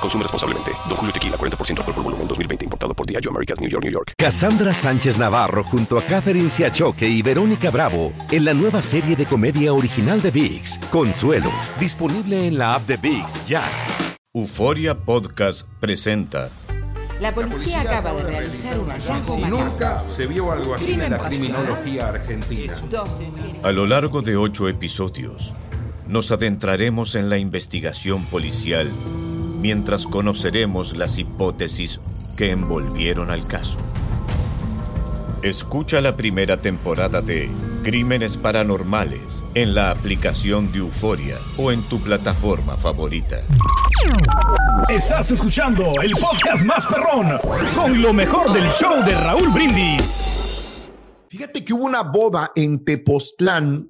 Consume responsablemente. Don Julio Tequila, 40% alcohol por volumen, 2020. Importado por Diageo Americas, New York, New York. Cassandra Sánchez Navarro junto a Catherine Siachoque y Verónica Bravo en la nueva serie de comedia original de VIX, Consuelo, disponible en la app de VIX ya. Euforia Podcast presenta La policía acaba de realizar un hallazgo Si nunca se vio algo así en la criminología argentina. A lo largo de ocho episodios, nos adentraremos en la investigación policial mientras conoceremos las hipótesis que envolvieron al caso. Escucha la primera temporada de Crímenes Paranormales en la aplicación de Euforia o en tu plataforma favorita. Estás escuchando el podcast más perrón con lo mejor del show de Raúl Brindis. Fíjate que hubo una boda en Tepoztlán,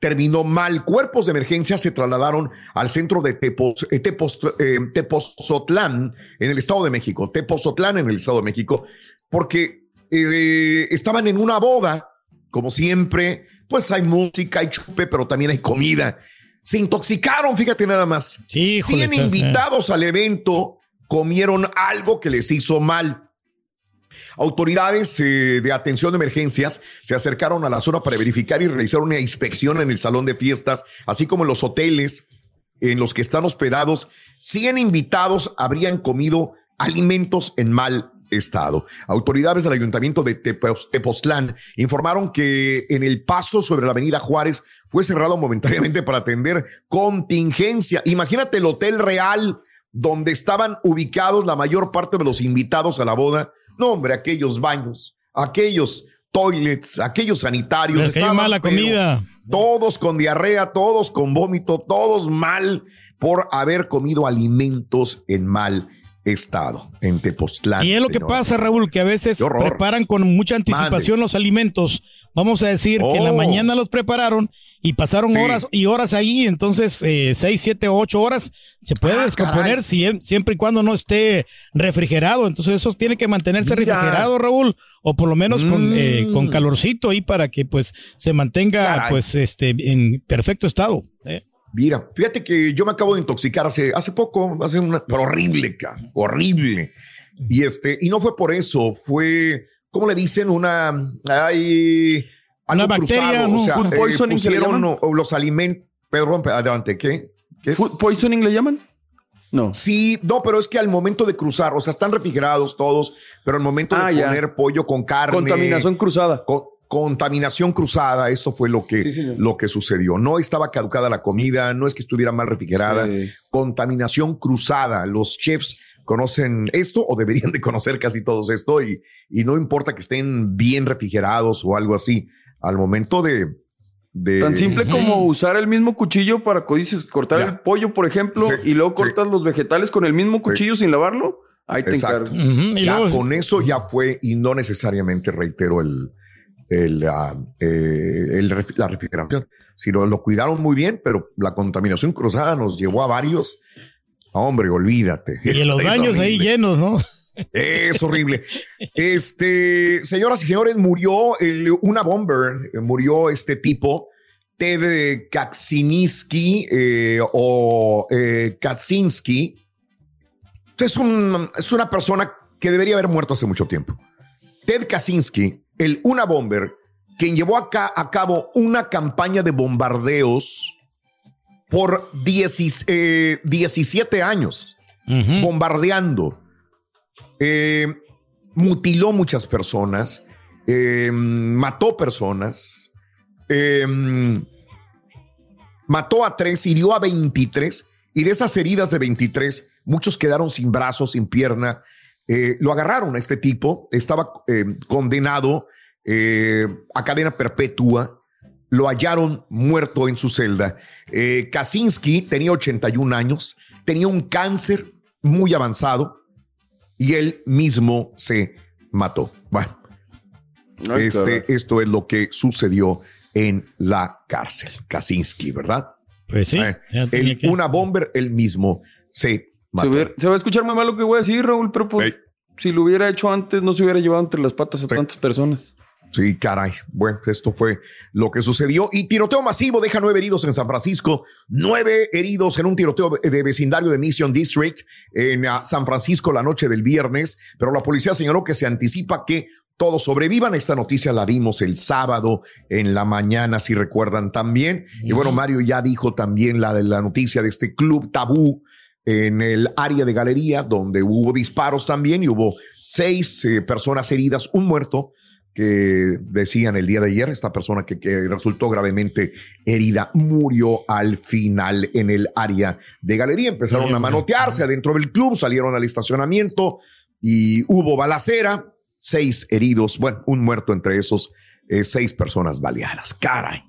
terminó mal. Cuerpos de emergencia se trasladaron al centro de Tepos, eh, Tepos- eh, Tepozotlán, en el Estado de México. Tepozotlán, en el Estado de México, porque eh, estaban en una boda, como siempre. Pues hay música, hay chupe, pero también hay comida. Se intoxicaron, fíjate nada más. Híjole, 100 estás, eh. invitados al evento comieron algo que les hizo mal. Autoridades eh, de atención de emergencias se acercaron a la zona para verificar y realizar una inspección en el salón de fiestas, así como en los hoteles en los que están hospedados. 100 invitados habrían comido alimentos en mal estado. Autoridades del ayuntamiento de Tepoztlán informaron que en el paso sobre la avenida Juárez fue cerrado momentáneamente para atender contingencia. Imagínate el Hotel Real donde estaban ubicados la mayor parte de los invitados a la boda. No, hombre, aquellos baños, aquellos toilets, aquellos sanitarios. Estaban, mal la pero comida. Todos con diarrea, todos con vómito, todos mal por haber comido alimentos en mal estado en Tepoztlán. Y es lo que pasa, Raúl, que a veces preparan con mucha anticipación los alimentos. Vamos a decir que en la Oh. mañana los prepararon y pasaron Sí. horas y horas ahí, entonces eh, seis, siete, ocho horas se puede Ah, descomponer siem- siempre y cuando no esté refrigerado. Entonces eso tiene que mantenerse Mira. refrigerado, Raúl, o por lo menos con, Mm. eh, con calorcito ahí para que pues se mantenga Caray. pues este en perfecto estado. ¿eh? Mira, fíjate que yo me acabo de intoxicar hace, hace poco, hace una, pero horrible, ca, horrible. Y este, y no fue por eso, fue, ¿cómo le dicen? Una, hay Una algo bacteria, cruzado, ¿no? o sea, Food eh, poisoning, ¿se le pusieron o- los alimentos, perdón, adelante, ¿qué? ¿Qué es? ¿Food poisoning le llaman? No. Sí, no, pero es que al momento de cruzar, o sea, están refrigerados todos, pero al momento Ah, de ya. poner pollo con carne. Contaminación cruzada. co- contaminación cruzada, esto fue lo que, Sí, lo que sucedió. No estaba caducada la comida, no es que estuviera mal refrigerada, Sí. contaminación cruzada. Los chefs conocen esto o deberían de conocer casi todos esto y, y no importa que estén bien refrigerados o algo así. Al momento de... de Tan simple como usar el mismo cuchillo para dices, cortar Ya. el pollo, por ejemplo, Sí, y luego sí. cortas los vegetales con el mismo cuchillo sin lavarlo. Ahí te encargo. Ya luego- con eso ya fue y no necesariamente reitero el, el, eh, el la refrigeración, sino lo cuidaron muy bien, pero la contaminación cruzada nos llevó a varios. Hombre, olvídate. y en los baños ahí llenos, ¿no? Es horrible. Este, señoras y señores, murió el- una bomber, eh, murió este tipo, Ted Kaczynski eh, o eh, Kaczynski. Es, un- es una persona que debería haber muerto hace mucho tiempo. Ted Kaczynski, el una bomber, quien llevó acá a cabo una campaña de bombardeos por 10 eh, 17 años bombardeando. Eh, mutiló muchas personas, eh, mató personas, mató a tres, hirió a 23, y de esas heridas de 23, muchos quedaron sin brazos, sin pierna. Eh, lo agarraron a este tipo, estaba eh, condenado eh, a cadena perpetua, lo hallaron muerto en su celda. Eh, Kaczynski tenía 81 años, tenía un cáncer muy avanzado y él mismo se mató. Bueno, Ay, este, esto es lo que sucedió en la cárcel. Kaczynski, ¿verdad? Pues sí. Eh, el- que- Una bomber, él mismo se Se, ve- se va a escuchar muy mal lo que voy a decir, Raúl, pero pues, si lo hubiera hecho antes, no se hubiera llevado entre las patas a Sí. tantas personas. Sí, caray. Bueno, esto fue lo que sucedió. Y tiroteo masivo deja nueve heridos en San Francisco. Nueve heridos en un tiroteo de vecindario de Mission District en ah, San Francisco la noche del viernes. Pero la policía señaló que se anticipa que todos sobrevivan. Esta noticia la dimos el sábado en la mañana, si recuerdan también. Y bueno, Mario ya dijo también la de la noticia de este club tabú en el área de galería, donde hubo disparos también y hubo seis eh, personas heridas, un muerto que decían el día de ayer, esta persona que, que resultó gravemente herida murió al final en el área de galería. Empezaron a manotearse adentro del club, salieron al estacionamiento y hubo balacera, seis heridos, bueno, un muerto entre esos eh, seis personas baleadas. Caray,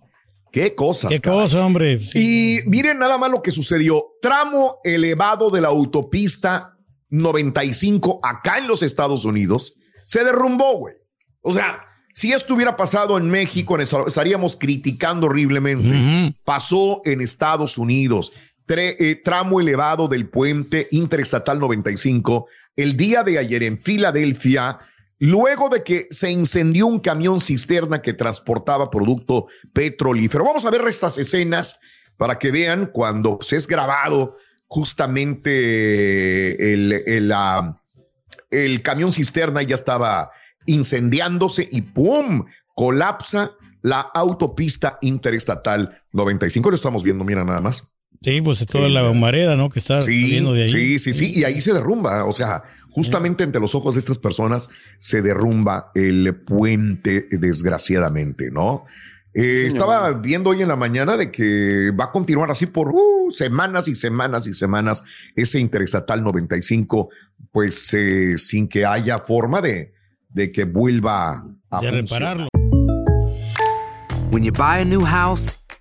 qué cosas. Qué caray. cosa, hombre. Sí. Y miren nada más lo que sucedió. Tramo elevado de la autopista 95 acá en los Estados Unidos se derrumbó, güey. O sea, si esto hubiera pasado en México, estaríamos criticando horriblemente. Pasó en Estados Unidos. Tre- eh, tramo elevado del puente interestatal 95 el día de ayer en Filadelfia, luego de que se incendió un camión cisterna que transportaba producto petrolífero. Vamos a ver estas escenas para que vean cuando se es grabado justamente el, el, ah, el camión cisterna ya estaba incendiándose y ¡pum! colapsa la autopista interestatal 95. Lo estamos viendo, mira nada más. Sí, pues toda la humareda, ¿no? Que está Sí, saliendo de ahí. sí, sí, sí. Y ahí se derrumba. O sea, justamente entre los ojos de estas personas se derrumba el puente, desgraciadamente, ¿no? Eh, estaba viendo hoy en la mañana de que va a continuar así por uh, semanas y semanas y semanas ese interestatal 95, pues eh, sin que haya forma de, de que vuelva a De funcionar. repararlo. When you buy a new house,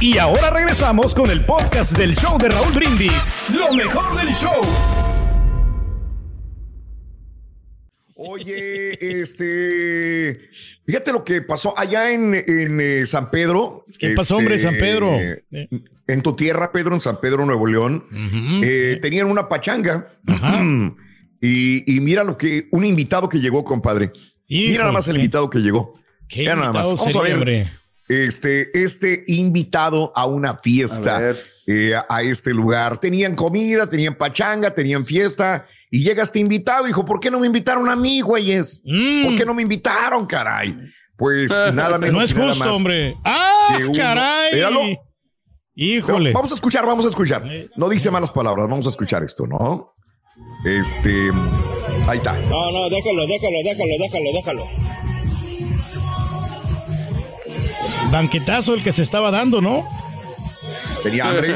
Y ahora regresamos con el podcast del show de Raúl Brindis. Lo mejor del show. Oye, este, fíjate lo que pasó allá en, en, eh, San Pedro. ¿Qué pasó, hombre, San Pedro? eh, En tu tierra, Pedro, en San Pedro, Nuevo León, eh, tenían una pachanga. Y, y mira lo que, un invitado que llegó, compadre. mira nada más el invitado que llegó. Qué Mira nada más. Vamos a ver. hombre. Este, este invitado a una fiesta A eh, a este lugar. Tenían comida, tenían pachanga, tenían fiesta. Y llega este invitado dijo, ¿por qué no me invitaron a mí, güeyes? Mm. ¿Por qué no me invitaron, caray? Pues nada menos No es justo, más hombre. ¡Ah, uno- caray! Híjole. Vamos a escuchar, vamos a escuchar. No dice malas palabras, vamos a escuchar esto, ¿no? Este, ahí está. No, no, déjalo, déjalo, déjalo, déjalo, déjalo. Banquetazo el que se estaba dando, ¿no? Tenía hambre.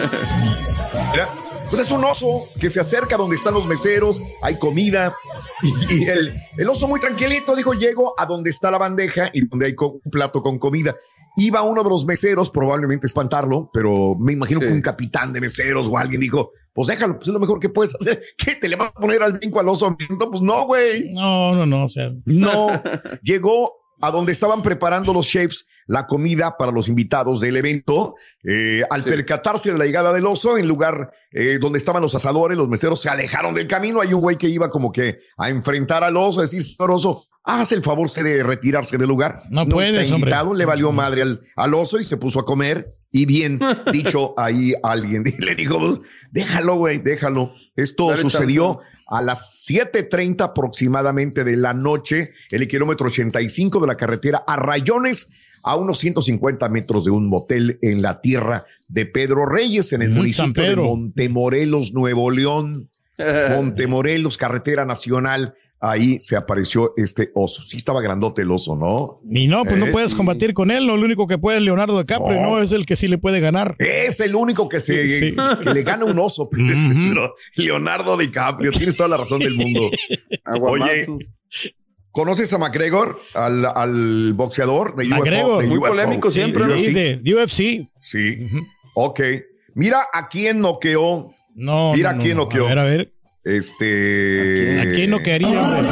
Mira, pues es un oso que se acerca donde están los meseros, hay comida. Y, y el, el oso muy tranquilito dijo, llego a donde está la bandeja y donde hay un plato con comida. Iba uno de los meseros, probablemente espantarlo, pero me imagino Sí. que un capitán de meseros o alguien dijo, pues déjalo, pues es lo mejor que puedes hacer. ¿Qué? ¿Te le vas a poner al brinco al oso? Pues no, güey. No, no, no. O sea, No, llegó a donde estaban preparando los chefs la comida para los invitados del evento. Eh, al Sí. percatarse de la llegada del oso, en lugar eh, donde estaban los asadores, los meseros se alejaron del camino. Hay un güey que iba como que a enfrentar al oso, a decir, señor oso, Hace el favor usted de retirarse del lugar. No puedes, está hombre. invitado, le valió madre al, al oso y se puso a comer. Y bien dicho ahí alguien le dijo, déjalo, güey, déjalo. Esto Dale sucedió a las 7.30 aproximadamente de la noche, en el kilómetro 85 de la carretera a Rayones, a unos 150 metros de un motel en la tierra de Pedro Reyes, en el Mm, municipio de. Montemorelos, Nuevo León. Montemorelos, carretera nacional. Ahí se apareció este oso. Sí estaba grandote el oso, ¿no? Y no, pues Eh, no puedes sí. combatir con él, no, lo único que puede es Leonardo DiCaprio, No. no, es el que sí le puede ganar. Es el único que se Sí. que le gana un oso. Pedro. Leonardo DiCaprio, tienes toda la razón del mundo. Oye. ¿conoces a McGregor, al, al boxeador de McGregor, de muy polémico siempre, ¿no? Sí, de UFC. Sí. Ok. Mira a quién noqueó. No, Mira no, a quién no. noqueó. A ver, a ver. Este. ¿A quién no quería, hombre?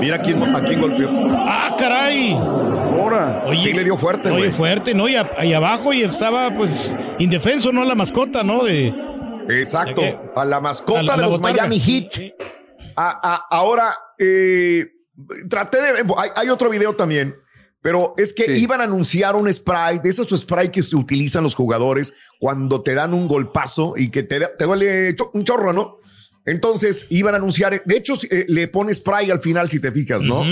Mira a quién, a quién golpeó. ¡Ah, caray! Ahora. Oye, Sí, le dio fuerte, Oye, fuerte, ¿no? Y a- ahí abajo y estaba, pues, indefenso, ¿no? La mascota, ¿no? De, Exacto. A la mascota A la- a de los botarga. Miami Heat. Sí. A- a- ahora, eh, traté de. Hay, hay otro video también. Pero es que Sí. iban a anunciar un spray, de esos spray que se utilizan los jugadores cuando te dan un golpazo y que te, da- te duele cho- un chorro, ¿no? Entonces iban a anunciar, de hecho eh, le pone spray al final si te fijas, ¿no?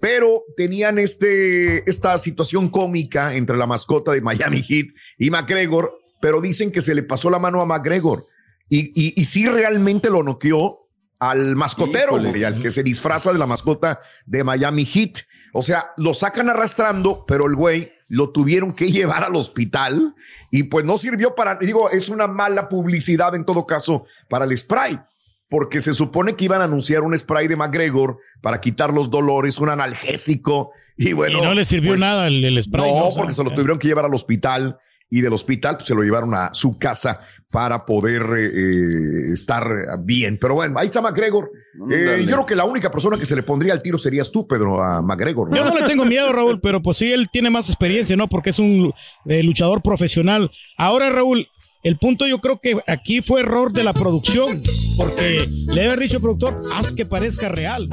Pero tenían este, esta situación cómica entre la mascota de Miami Heat y McGregor, pero dicen que se le pasó la mano a McGregor y, y, y sí realmente lo noqueó al mascotero, güey, al que se disfraza de la mascota de Miami Heat. O sea, lo sacan arrastrando, pero el güey lo tuvieron que llevar al hospital y pues no sirvió para, digo, es una mala publicidad en todo caso para el spray, porque se supone que iban a anunciar un spray de McGregor para quitar los dolores, un analgésico y bueno. y no le sirvió pues, nada el, el spray. no, O sea, porque se lo tuvieron que llevar al hospital y del hospital pues, se lo llevaron a su casa para poder eh, eh, estar bien. Pero bueno, ahí está McGregor. Eh, yo creo que la única persona que se le pondría al tiro serías tú, Pedro, a McGregor. ¿no? Yo no le tengo miedo, Raúl, pero pues sí, él tiene más experiencia, ¿no? Porque es un eh, luchador profesional. Ahora, Raúl, el punto yo creo que aquí fue error de la producción, porque le haber dicho al productor, haz que parezca real.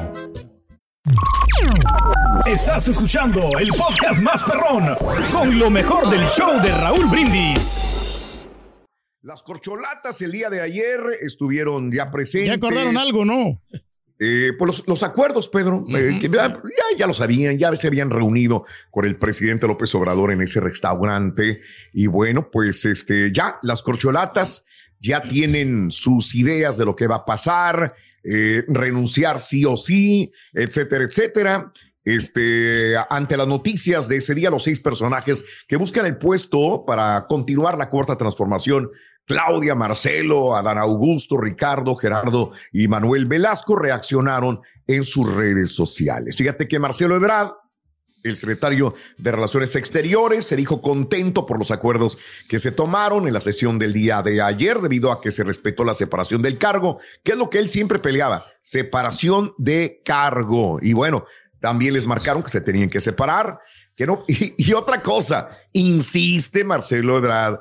Estás escuchando el podcast más perrón con lo mejor del show de Raúl Brindis. Las corcholatas el día de ayer estuvieron ya presentes. Ya acordaron algo, ¿no? Eh, pues los, los acuerdos, Pedro, eh, que ya, ya- ya lo sabían, ya se habían reunido con el presidente López Obrador en ese restaurante. Y bueno, pues este, ya las corcholatas ya tienen sus ideas de lo que va a pasar, eh, renunciar sí o sí, etcétera, etcétera. Este, ante las noticias de ese día, los seis personajes que buscan el puesto para continuar la cuarta transformación Claudia, Marcelo, Adán Augusto, Ricardo, Gerardo y Manuel Velasco reaccionaron en sus redes sociales. Fíjate que Marcelo Ebrard, el secretario de Relaciones Exteriores, se dijo contento por los acuerdos que se tomaron en la sesión del día de ayer debido a que se respetó la separación del cargo, que es lo que él siempre peleaba, separación de cargo. Y bueno, también les marcaron que se tenían que separar, que no. Y, y otra cosa, insiste Marcelo Ebrard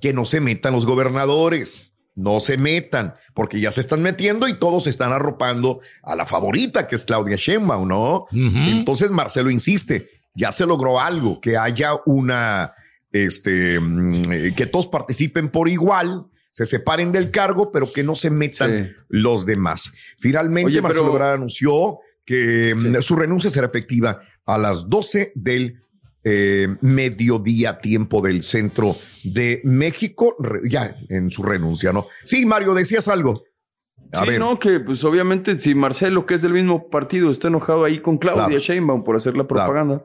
que no se metan los gobernadores. No se metan, porque ya se están metiendo y todos están arropando a la favorita, que es Claudia Sheinbaum, ¿no? Entonces Marcelo insiste, ya se logró algo, que haya una, este, mm, que todos participen por igual, se separen del cargo, pero que no se metan Sí. los demás. Finalmente, Oye, Marcelo Ebrard anunció que mm, su renuncia será efectiva a las 12 del eh, mediodía tiempo del centro de México, re- ya en su renuncia, ¿no? Sí, Mario, decías algo. A sí, ver. no, que pues obviamente si Marcelo, que es del mismo partido, está enojado ahí con Claudia Claro. Sheinbaum por hacer la propaganda,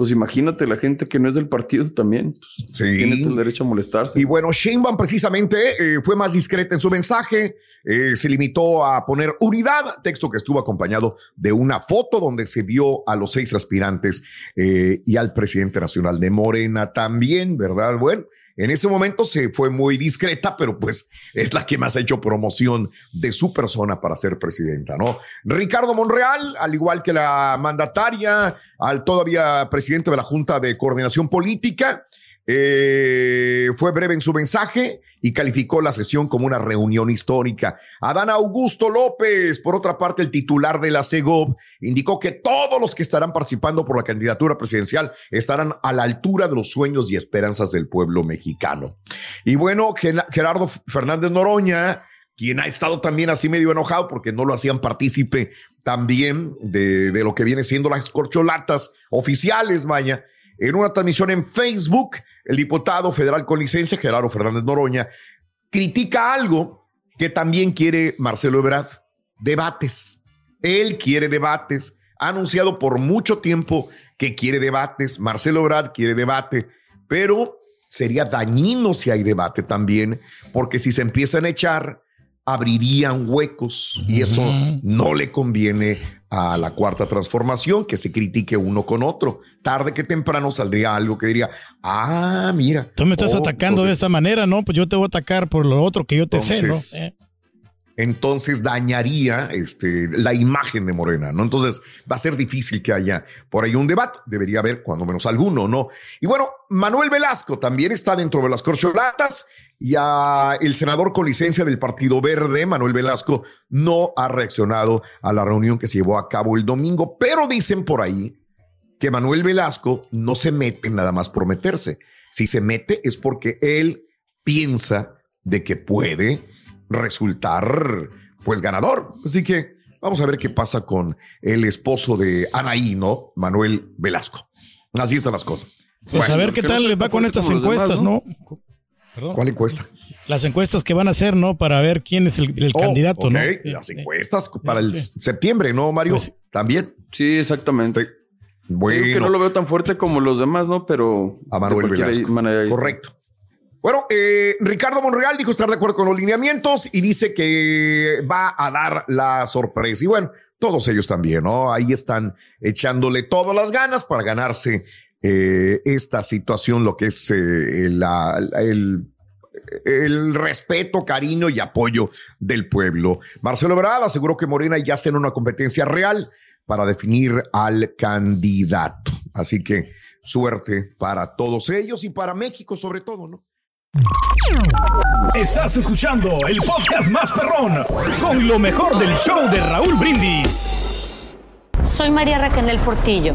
pues imagínate la gente que no es del partido también, pues, Sí. tiene el derecho a molestarse. Y bueno, Sheinbaum precisamente eh, fue más discreta en su mensaje, eh, se limitó a poner unidad, texto que estuvo acompañado de una foto donde se vio a los seis aspirantes eh, y al presidente nacional de Morena también, ¿verdad? Bueno, en ese momento se fue muy discreta, pero pues es la que más ha hecho promoción de su persona para ser presidenta, ¿no? Ricardo Monreal, al igual que la mandataria, al todavía presidente de la Junta de Coordinación Política, eh, fue breve en su mensaje y calificó la sesión como una reunión histórica. Adán Augusto López, por otra parte, el titular de la CEGOP, indicó que todos los que estarán participando por la candidatura presidencial estarán a la altura de los sueños y esperanzas del pueblo mexicano. Y bueno, Gerardo Fernández Noroña, quien ha estado también así medio enojado porque no lo hacían partícipe también de, de lo que viene siendo las corcholatas oficiales, vaya en una transmisión en Facebook, el diputado federal con licencia, Gerardo Fernández Noroña, critica algo que también quiere Marcelo Ebrard, debates. Él quiere debates. Ha anunciado por mucho tiempo que quiere debates. Marcelo Ebrard quiere debate, pero sería dañino si hay debate también, porque si se empiezan a echar, abrirían huecos y eso no le conviene a la cuarta transformación, que se critique uno con otro. Tarde que temprano saldría algo que diría, ah, mira. Tú me estás oh, atacando de esta manera, ¿no? Pues yo te voy a atacar por lo otro que yo te sé, ¿no? Eh. Entonces dañaría este, la imagen de Morena, ¿no? Entonces va a ser difícil que haya por ahí un debate. Debería haber cuando menos alguno, ¿no? Y bueno, Manuel Velasco también está dentro de las corcholatas y a el senador con licencia del Partido Verde, Manuel Velasco, no ha reaccionado a la reunión que se llevó a cabo el domingo, pero dicen por ahí que Manuel Velasco no se mete nada más por meterse. Si se mete es porque él piensa de que puede resultar pues ganador. Así que vamos a ver qué pasa con el esposo de Anaí, ¿no? Manuel Velasco. Así están las cosas. Pues a ver qué tal les va con estas encuestas, ¿no? ¿Cuál encuesta? Las encuestas que van a hacer, ¿no? Para ver quién es el, Oh, candidato, ¿no? Las encuestas para el septiembre, ¿no, Mario? Pues También. Sí, exactamente. Bueno. Digo que no lo veo tan fuerte como los demás, ¿no? Pero. A Manuel Velasco. Correcto. Bueno, eh, Ricardo Monreal dijo estar de acuerdo con los lineamientos y dice que va a dar la sorpresa. Y bueno, todos ellos también, ¿no? Ahí están echándole todas las ganas para ganarse eh, esta situación, lo que es eh, la- el, el respeto, cariño y apoyo del pueblo. Marcelo Ebrard aseguró que Morena ya está en una competencia real para definir al candidato. Así que suerte para todos ellos y para México sobre todo, ¿no? Estás escuchando el podcast más perrón con lo mejor del show de Raúl Brindis. Soy María Raquel Portillo.